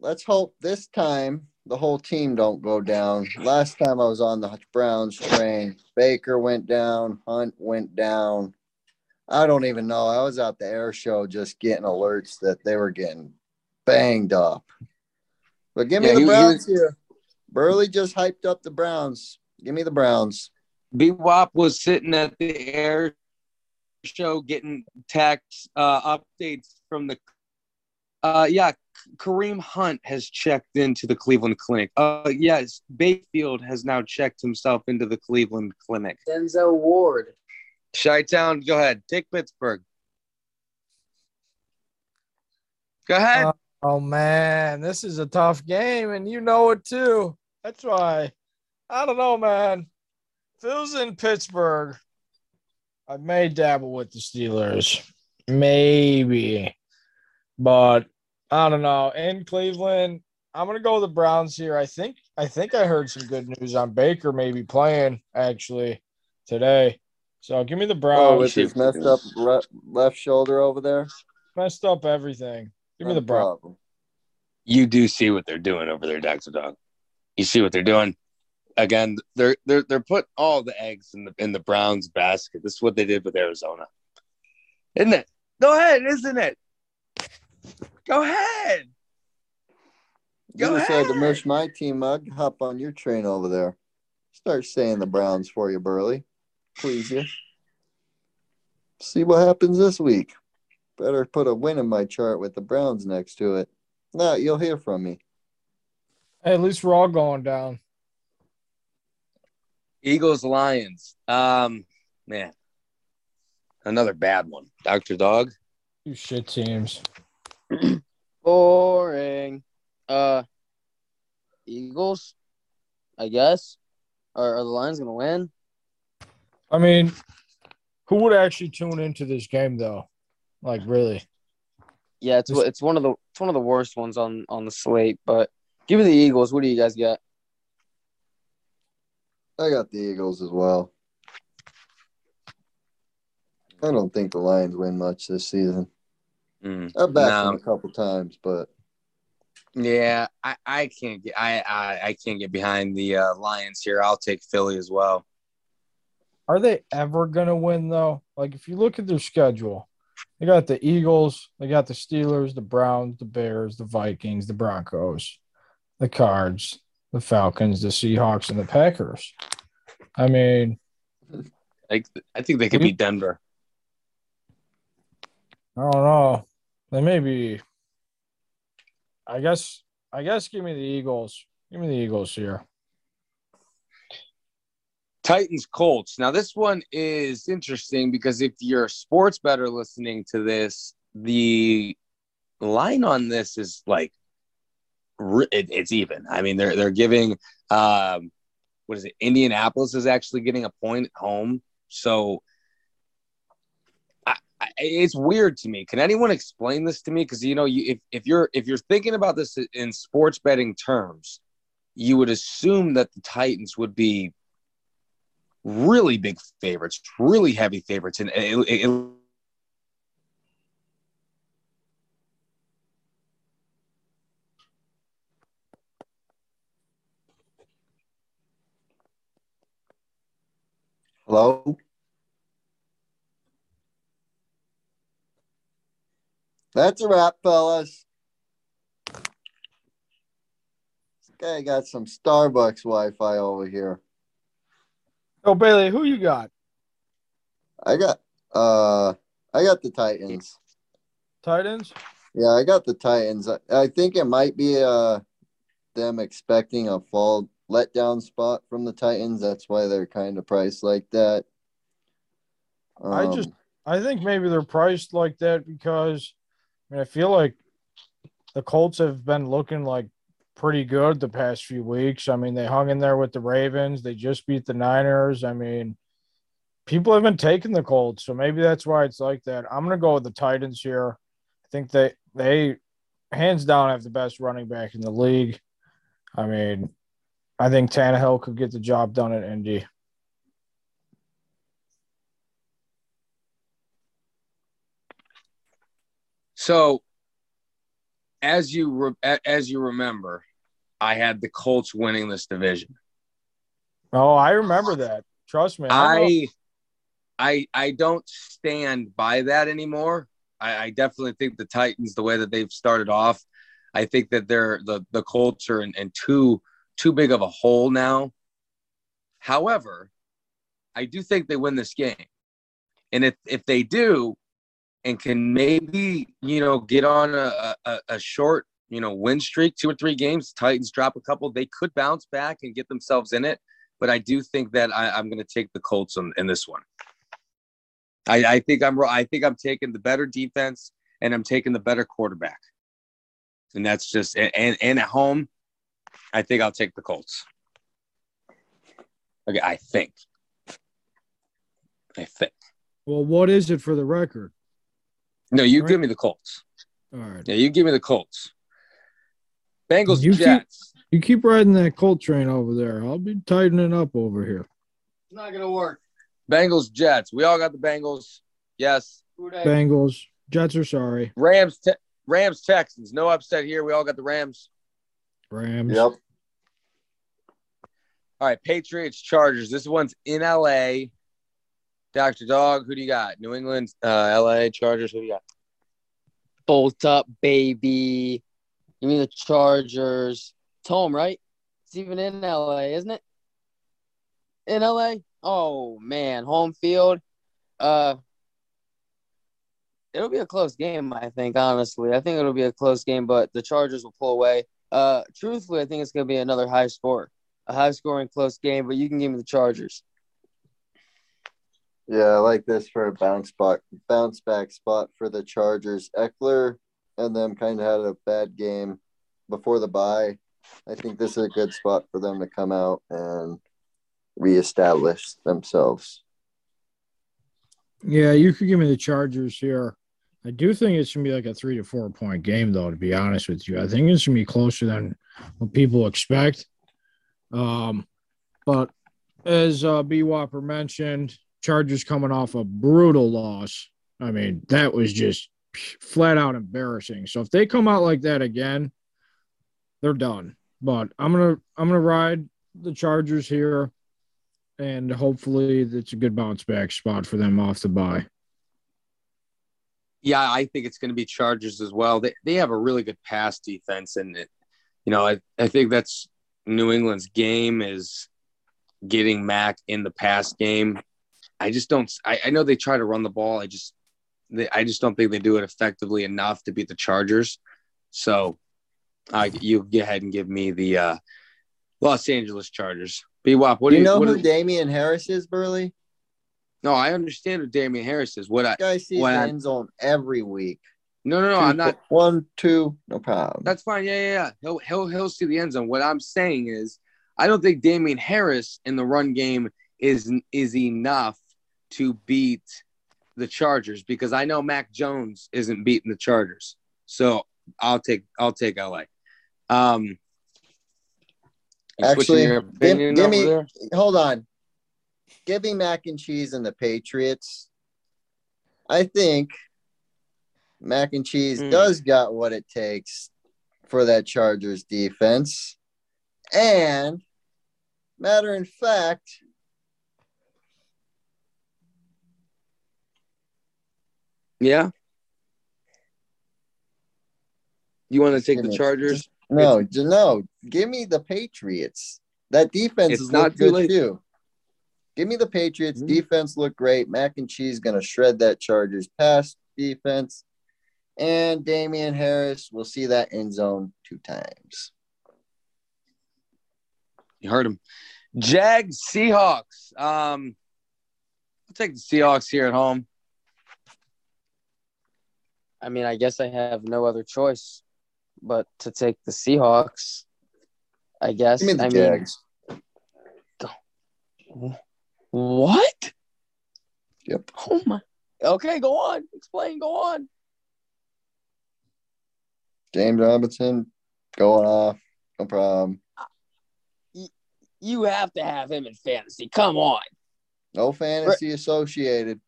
Speaker 4: Let's hope this time the whole team don't go down. Last time I was on the Browns train, Baker went down, Hunt went down. I don't even know. I was at the air show just getting alerts that they were getting banged up. But give me
Speaker 2: Yeah,
Speaker 4: the
Speaker 2: he- he
Speaker 4: Browns
Speaker 2: was-
Speaker 4: here. Burley just hyped up the Browns. Give me the Browns.
Speaker 2: B Wop was sitting at the air show getting text uh, updates from the. Uh, yeah, Kareem Hunt has checked into the Cleveland Clinic. Uh, yes, Mayfield has now checked himself into the Cleveland Clinic.
Speaker 5: Denzel Ward.
Speaker 2: Chi Town, go ahead. Take Pittsburgh. Go ahead.
Speaker 3: Uh, Oh man, this is a tough game, and you know it too. That's why I don't know, man. Phil's in Pittsburgh. I may dabble with the Steelers, maybe, but I don't know. In Cleveland, I'm gonna go with the Browns here. I think I think I heard some good news on Baker maybe playing actually today. So give me the Browns.
Speaker 4: Oh,
Speaker 3: Browns.
Speaker 4: with his messed up left shoulder over there.
Speaker 3: Messed up everything. Give me the Browns.
Speaker 4: problem.
Speaker 2: you do see what they're doing over there, Dr. Dog. You see what they're doing. Again, they're they're they're putting all the eggs in the in the Browns basket. This is what they did with Arizona. Isn't it? Go ahead, isn't it? Go ahead.
Speaker 4: You
Speaker 2: Go
Speaker 4: decided to merge my team. I'd hop on your train over there. Start saying the Browns for you, Burley. Please you. See what happens this week. Better put a win in my chart with the Browns next to it. No, you'll hear from me.
Speaker 3: Hey, at least we're all going down.
Speaker 2: Eagles Lions. Um man. Another bad one. Dr. Dog.
Speaker 3: Two shit teams.
Speaker 5: Boring. Uh, Eagles, I guess. Are, are the Lions gonna win?
Speaker 3: I mean, who would actually tune into this game though? Like really?
Speaker 5: Yeah, it's it's one of the it's one of the worst ones on on the slate. But give me the Eagles. What do you guys got?
Speaker 4: I got the Eagles as well. I don't think the Lions win much this season.
Speaker 2: Mm.
Speaker 4: I've backed
Speaker 2: No.
Speaker 4: them a couple times, but
Speaker 2: Yeah, I, I can't get I, I I can't get behind the uh, Lions here. I'll take Philly as well.
Speaker 3: Are they ever gonna win though? Like if you look at their schedule, they got the Eagles, they got the Steelers, the Browns, the Bears, the Vikings, the Broncos, the Cards, the Falcons, the Seahawks, and the Packers. I mean,
Speaker 2: Like I think they could beat Denver.
Speaker 3: I don't know. They may be. I guess. I guess. Give me the Eagles. Give me the Eagles here.
Speaker 2: Titans Colts. Now this one is interesting because if you're a sports better listening to this, the line on this is like it, it's even. I mean they're they're giving um what is it? Indianapolis is actually getting a point at home. So I, I, it's weird to me. Can anyone explain this to me? Because you know, you if, if you're if you're thinking about this in sports betting terms, you would assume that the Titans would be really big favorites, really heavy favorites, and it, it, it-
Speaker 4: hello? That's a wrap, fellas. This guy got some Starbucks Wi Fi over here.
Speaker 3: So Bailey, who you got?
Speaker 4: I got uh I got the Titans.
Speaker 3: Titans.
Speaker 4: Yeah, I got the Titans. I, I think it might be uh them expecting a fall letdown spot from the Titans. That's why they're kind of priced like that.
Speaker 3: I just
Speaker 4: Um,
Speaker 3: I think maybe they're priced like that because I mean I feel like the Colts have been looking like pretty good the past few weeks. I mean, they hung in there with the Ravens. They just beat the Niners. I mean, people have been taking the Colts, so maybe that's why it's like that. I'm gonna go with the Titans here. I think they they hands down have the best running back in the league. I mean, I think Tannehill could get the job done at Indy.
Speaker 2: So, as you re- as you remember, I had the Colts winning this division.
Speaker 3: Oh, I remember that. Trust me. I.
Speaker 2: I I don't stand by that anymore. I, I definitely think the Titans, the way that they've started off, I think that they're the the Colts are in, in too too big of a hole now. However, I do think they win this game, and if if they do, and can maybe you know get on a a, a short you know win streak, two or three games, Titans drop a couple, they could bounce back and get themselves in it. But I do think that I, I'm going to take the Colts in, in this one. I, I think I'm I think I'm taking the better defense and I'm taking the better quarterback. And that's just and and at home, I think I'll take the Colts. Okay, I think. I think.
Speaker 3: well, what is it for the record?
Speaker 2: No, you
Speaker 3: Right.
Speaker 2: give me the Colts.
Speaker 3: All right.
Speaker 2: Yeah, you give me the Colts. Bengals
Speaker 3: You keep-
Speaker 2: Jets.
Speaker 3: You keep riding that Colt train over there. I'll be tightening up over here.
Speaker 5: It's not gonna work.
Speaker 2: Bengals Jets. We all got the Bengals. Yes.
Speaker 3: Bengals. Jets are sorry.
Speaker 2: Rams te- Rams Texans. No upset here. We all got the Rams.
Speaker 3: Rams.
Speaker 4: yep.
Speaker 2: All right, Patriots Chargers. This one's in LA. Dr. Dog, who do you got? New England, uh, LA Chargers. Who do you got?
Speaker 5: Bolt up, baby. You mean the Chargers? It's home, right? It's even in LA, isn't it? In LA? Oh man, home field. Uh it'll be a close game, I think, honestly. I think it'll be a close game, but the Chargers will pull away. Uh truthfully, I think it's gonna be another high score. A high scoring close game, but you can give me the Chargers.
Speaker 4: Yeah, I like this for a bounce back bounce back spot for the Chargers. Ekeler and them kind of had a bad game before the bye. I think this is a good spot for them to come out and reestablish themselves.
Speaker 3: Yeah, you could give me the Chargers here. I do think it's gonna be like a three to four point game, though. To be honest with you, I think it's gonna be closer than what people expect. Um, but as uh, B Whopper mentioned, Chargers coming off a brutal loss. I mean, that was just flat out embarrassing. So if they come out like that again, they're done. But I'm gonna I'm gonna ride the Chargers here, and hopefully it's a good bounce back spot for them off the bye.
Speaker 2: Yeah, I think it's going to be Chargers as well. They they have a really good pass defense, and it, you know, I I think that's New England's game is getting Mac in the pass game. I just don't. I, I know they try to run the ball. I just they, I just don't think they do it effectively enough to beat the Chargers. So, I you go ahead and give me the uh, Los Angeles Chargers. B Wop, what
Speaker 4: do you
Speaker 2: you
Speaker 4: know who Damien Harris is, Burley?
Speaker 2: No, I understand who Damien Harris is. What I
Speaker 4: This guy sees
Speaker 2: What
Speaker 4: the end zone every week.
Speaker 2: no no no, I'm not.
Speaker 4: one, two, no problem.
Speaker 2: That's fine. Yeah, yeah, yeah. He'll he'll he'll see the end zone. What I'm saying is, I don't think Damien Harris in the run game is is enough to beat the Chargers because I know Mac Jones isn't beating the Chargers. So I'll take I'll take LA. Um,
Speaker 4: Actually, give, give me
Speaker 2: there?
Speaker 4: hold on. Give me mac and cheese and the Patriots. I think mac and cheese
Speaker 2: Mm.
Speaker 4: does got what it takes for that Chargers defense. And matter of fact,
Speaker 2: Yeah. You want to take the
Speaker 4: Just-
Speaker 2: Chargers?
Speaker 4: no, no, give me the Patriots. That defense is
Speaker 2: not
Speaker 4: good
Speaker 2: late.
Speaker 4: too. Give me the Patriots.
Speaker 2: Mhm.
Speaker 4: Defense look great. Mac and Cheese gonna shred that Chargers pass defense. And Damien Harris will see that end zone two times.
Speaker 2: You heard him. Jags Seahawks. Um, I'll take the Seahawks here at home.
Speaker 5: I mean, I guess I have no other choice but to take the Seahawks. I guess.
Speaker 4: Give me the
Speaker 5: I
Speaker 4: Jags.
Speaker 5: mean, what?
Speaker 4: Yep.
Speaker 5: Oh my. Okay, go on. Explain. Go on.
Speaker 4: James Robinson going off. No problem.
Speaker 5: Uh, you have to have him in fantasy. Come on.
Speaker 4: No fantasy associated.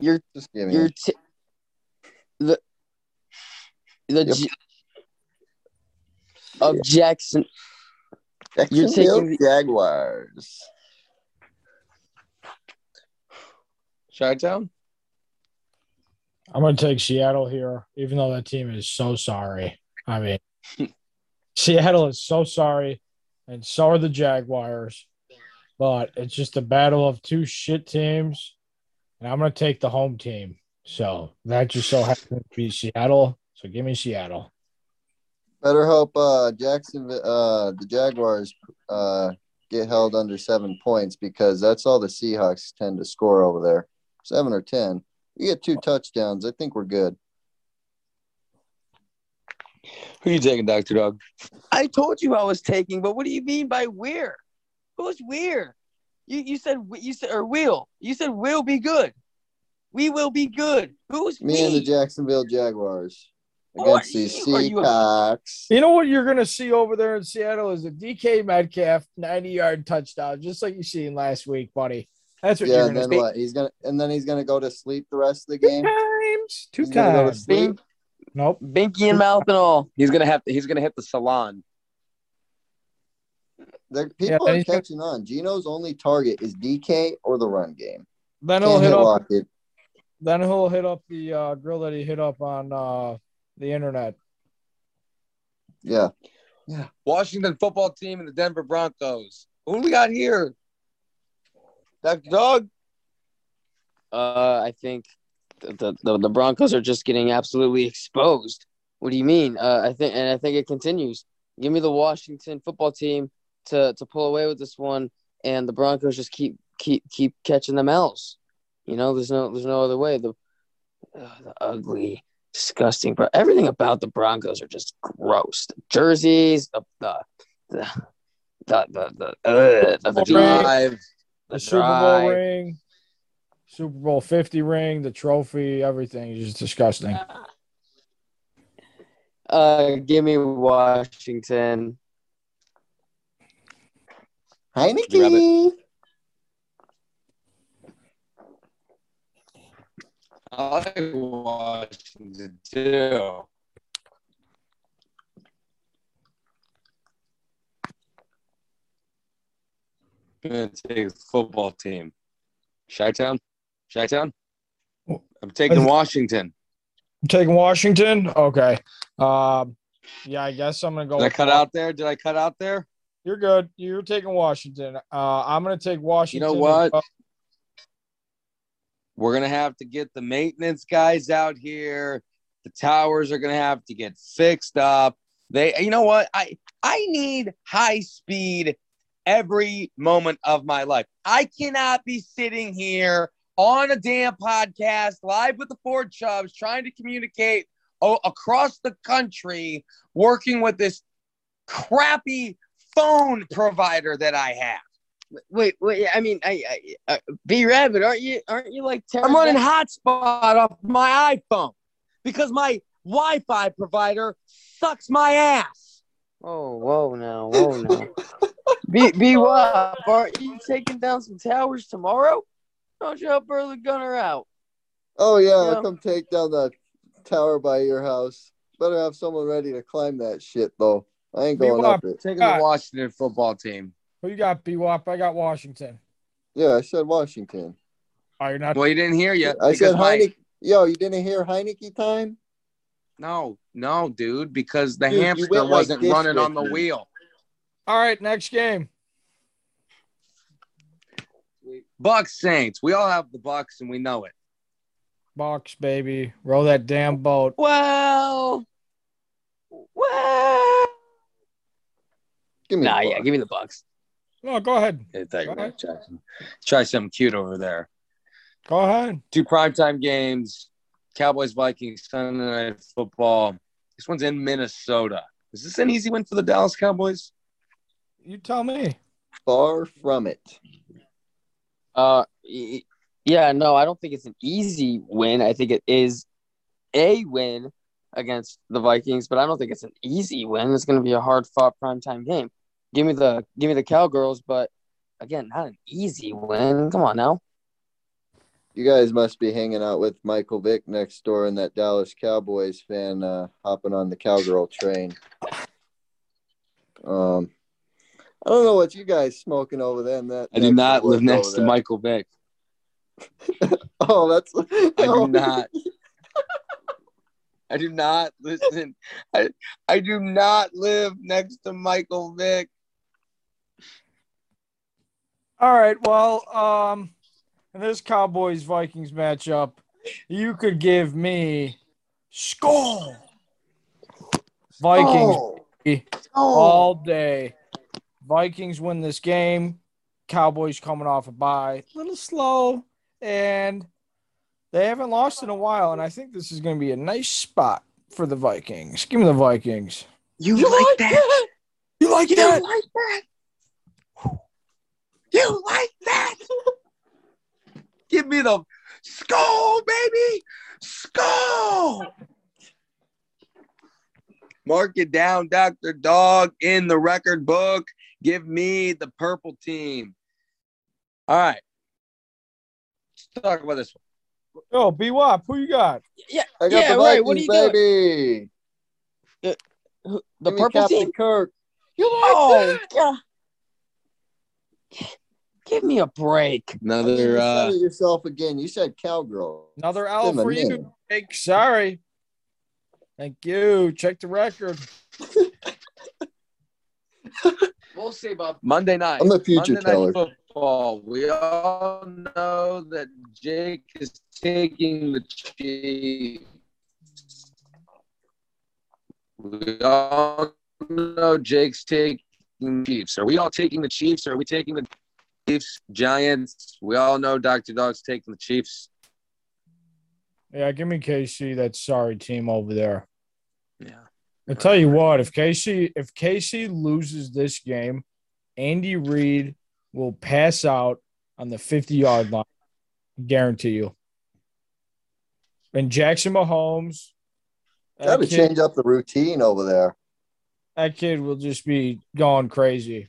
Speaker 5: You're
Speaker 4: Just give me
Speaker 5: you're
Speaker 4: him.
Speaker 5: t- the the
Speaker 4: Yep.
Speaker 5: J- of Jackson. you're
Speaker 4: Jacksonville
Speaker 5: taking the-
Speaker 4: Jaguars.
Speaker 2: Chi-town?
Speaker 3: I'm going to take Seattle here, even though that team is so sorry. I mean, Seattle is so sorry, and so are the Jaguars. But it's just a battle of two shit teams, and I'm going to take the home team. So that just so happens to be Seattle. So give me Seattle.
Speaker 4: Better hope uh Jacksonville uh the Jaguars uh get held under seven points because that's all the Seahawks tend to score over there. Seven or ten. You get two touchdowns. I think we're good.
Speaker 2: Who are you taking, Dr. Dog?
Speaker 5: I told you I was taking, but what do you mean by where? Who's where? You you said you said or will. You said will be good. We will be good. Who's
Speaker 4: Me
Speaker 5: we?
Speaker 4: and the Jacksonville Jaguars against the
Speaker 5: are you-
Speaker 4: Seahawks.
Speaker 3: You know what you're going to see over there in Seattle is a DK Metcalf 90 yard touchdown, just like you seen last week, buddy. That's what
Speaker 4: Yeah,
Speaker 3: you're
Speaker 4: and
Speaker 3: going to
Speaker 4: then
Speaker 3: see.
Speaker 4: what? He's gonna and then he's gonna go to sleep the rest of the game.
Speaker 3: times. Two
Speaker 4: He's gonna go to
Speaker 3: times.
Speaker 4: sleep.
Speaker 3: Nope.
Speaker 5: Binky and mouth and all.
Speaker 2: He's gonna have to. He's gonna hit the salon.
Speaker 4: The people
Speaker 3: and
Speaker 4: are
Speaker 3: he's gonna-
Speaker 4: catching on. Geno's only target is DK or the run game.
Speaker 3: Then he'll hit
Speaker 4: hit
Speaker 3: up.
Speaker 4: Lockett.
Speaker 3: Then he'll hit up the uh, grill that he hit up on uh, the internet.
Speaker 4: Yeah.
Speaker 2: Washington football team and the Denver Broncos. Who do we got here? Dr. Dog?
Speaker 5: Uh, I think the, the the Broncos are just getting absolutely exposed. What do you mean? Uh, I think, and I think it continues. Give me the Washington football team to to pull away with this one, and the Broncos just keep keep keep catching them else. You know, there's no there's no other way. The uh, the ugly, disgusting, but everything about the Broncos are just gross. The jerseys, the the the the the, the, uh, the, the drive,
Speaker 3: The
Speaker 5: the
Speaker 3: Super Bowl ring, Super Bowl 50 ring, the trophy, everything is just disgusting.
Speaker 5: Uh, give me Washington.
Speaker 4: Heinicke.
Speaker 2: I like Washington too. gonna take the football team. Chi-town? Chi-town? I'm taking Washington.
Speaker 3: I'm taking Washington. Okay. Um, yeah, I guess I'm gonna go.
Speaker 2: Did I cut
Speaker 3: Wa-
Speaker 2: out there? Did I cut out there?
Speaker 3: You're good. You're taking Washington. Uh, I'm gonna take Washington. as
Speaker 2: what?
Speaker 3: well.
Speaker 2: We're gonna have to get the maintenance guys out here. The towers are gonna have to get fixed up. They, you know what? I I need high speed every moment of my life. I cannot be sitting here on a damn podcast live with the Ford Chubs trying to communicate across the country, working with this crappy phone provider that I have.
Speaker 5: Wait, wait. I mean, I, I, uh, B Rabbit, aren't you? Aren't you like?
Speaker 2: I'm running
Speaker 5: hot.
Speaker 2: hotspot off my iPhone because my Wi-Fi provider sucks my ass.
Speaker 5: Oh, whoa, now, whoa, now. B B Wop, aren't you taking down some towers tomorrow? Don't you help Early Gunner out?
Speaker 4: Oh yeah,
Speaker 5: Yeah.
Speaker 4: I'll come take down the tower by your house. Better have someone ready to climb that shit though. I ain't going
Speaker 3: Meanwhile-
Speaker 4: up it.
Speaker 2: Taking
Speaker 3: God.
Speaker 2: the Washington football team.
Speaker 3: Who you got, B-Wop? I got Washington.
Speaker 4: Yeah, I said Washington.
Speaker 3: Oh, you're not.
Speaker 2: Well, you didn't hear yet.
Speaker 4: I said
Speaker 2: because
Speaker 4: Heinicke. Yo, you didn't hear Heinicke time?
Speaker 2: No, no, dude, because the
Speaker 4: Dude,
Speaker 2: hamster wasn't
Speaker 4: this
Speaker 2: running on the
Speaker 4: me.
Speaker 2: wheel.
Speaker 3: All right, next game.
Speaker 2: Bucks Saints. We all have the Bucks and we know it.
Speaker 3: Bucks, baby. Roll that damn boat.
Speaker 5: Well, well.
Speaker 4: Give me
Speaker 5: Nah,
Speaker 4: the
Speaker 5: yeah,
Speaker 4: Bucks.
Speaker 5: give me the Bucks.
Speaker 3: No, go ahead.
Speaker 2: I thought you were try, some- try something cute over there.
Speaker 3: Go ahead.
Speaker 2: Two primetime games. Cowboys Vikings Sunday night football. This one's in Minnesota. Is this an easy win for the Dallas Cowboys?
Speaker 3: You tell me.
Speaker 4: Far from it.
Speaker 5: Uh, yeah, no, I don't think it's an easy win. I think it is a win against the Vikings, but I don't think it's an easy win. It's going to be a hard fought primetime game. Give me the give me the Cowgirls, but again, not an easy win. Come on now.
Speaker 4: You guys must be hanging out with Michael Vick next door and that Dallas Cowboys fan uh, hopping on the cowgirl train. Um, I don't know what you guys smoking over there. That
Speaker 2: I do not live next to
Speaker 4: there.
Speaker 2: Michael Vick.
Speaker 4: Oh, that's.
Speaker 2: I do not. I do not listen. I I do not live next to Michael Vick.
Speaker 3: All right. Well, um, in this Cowboys Vikings matchup, you could give me Skol Vikings
Speaker 4: Oh,
Speaker 3: all day. Vikings win this game. Cowboys coming off a bye, a little slow, and they haven't lost in a while. And I think this is going to be a nice spot for the Vikings. Give me the Vikings.
Speaker 2: You, like that?
Speaker 3: You like
Speaker 2: You
Speaker 3: that?
Speaker 2: like that? You like that? Give me the Skol, baby. Skol. Mark it down, Dr. Dog, in the record book. Give me the purple team. All right. Let's talk about this one.
Speaker 3: Oh, B Wop, who you got?
Speaker 4: I got
Speaker 5: Yeah,
Speaker 4: the
Speaker 5: right,
Speaker 4: Vikings,
Speaker 5: what are you doing?
Speaker 4: baby.
Speaker 5: The
Speaker 4: Give
Speaker 5: purple
Speaker 4: Captain
Speaker 5: team.
Speaker 4: Kirk.
Speaker 5: You like oh, yeah. Give me a break.
Speaker 4: You
Speaker 2: Another
Speaker 4: said
Speaker 2: uh,
Speaker 4: yourself again. You said cowgirl.
Speaker 3: Another L
Speaker 4: Give him
Speaker 3: for you,
Speaker 4: name.
Speaker 3: Jake. Sorry. Thank you. Check the record.
Speaker 2: We'll see about Monday night.
Speaker 4: I'm a future
Speaker 2: Monday
Speaker 4: teller.
Speaker 2: night football. We all know that Jake is taking the Chiefs. We all know Jake's taking the Chiefs. Are we all taking the Chiefs? Or are we taking the Chiefs, Giants? We all know Dr. Dog's taking the Chiefs.
Speaker 3: Yeah, give me KC. That sorry team over there.
Speaker 2: Yeah.
Speaker 3: I tell you what, if KC if KC loses this game, Andy Reid will pass out on the 50 yard line. Guarantee you. And Jackson Mahomes,
Speaker 4: Got
Speaker 3: that
Speaker 4: to
Speaker 3: kid,
Speaker 4: change up the routine over there.
Speaker 3: that kid will just be going crazy.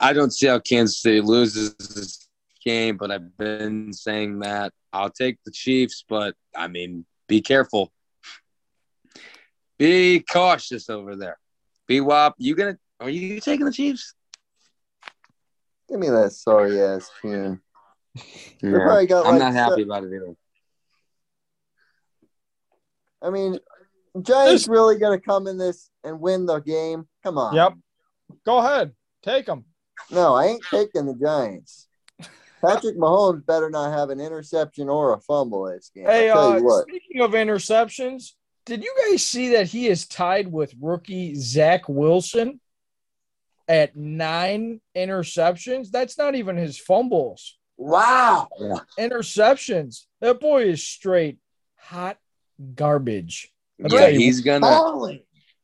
Speaker 2: I don't see how Kansas City loses this game, but I've been saying that I'll take the Chiefs, but I mean, be careful. Be cautious over there. Be wop. You gonna are you taking the Chiefs?
Speaker 4: Give me that sorry ass team. They probably got
Speaker 2: I'm
Speaker 4: like
Speaker 2: not happy about it either.
Speaker 4: I mean, Giants really gonna come in this and win the game? Come on.
Speaker 3: Yep. Go ahead. Take them.
Speaker 4: No, I ain't taking the Giants. Patrick Mahomes better not have an interception or a fumble this game.
Speaker 3: Hey,
Speaker 4: tell
Speaker 3: uh,
Speaker 4: you what.
Speaker 3: speaking of interceptions, did you guys see that he is tied with rookie Zach Wilson at nine interceptions? That's not even his fumbles.
Speaker 5: Wow.
Speaker 3: Interceptions. That boy is straight hot garbage. I'll
Speaker 2: Yeah, he's gonna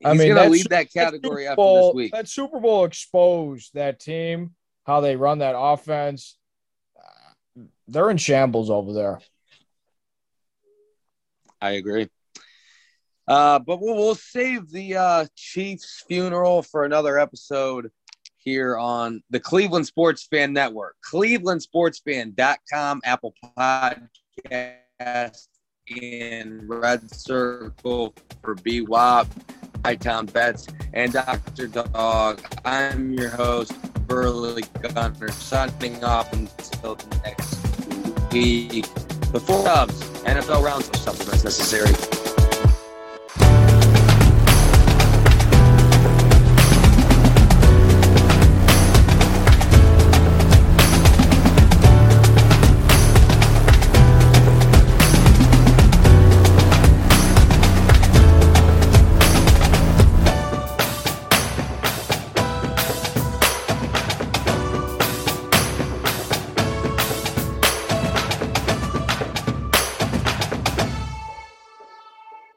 Speaker 2: He's
Speaker 3: I mean,
Speaker 2: gonna that category after
Speaker 3: Bowl-
Speaker 2: this week.
Speaker 3: That Super Bowl exposed that team, how they run that offense. They're in shambles over there.
Speaker 2: I agree. Uh, but we'll, we'll save the uh, Chiefs funeral for another episode here on the Cleveland Sports Fan Network. ClevelandSportsFan.com, Apple Podcast, in Red Circle for BWAP, Hightown Bets, and Dr. Dog. I'm your host, Burley Gunner, signing off until next week. Before Cubs, NFL rounds for supplements necessary.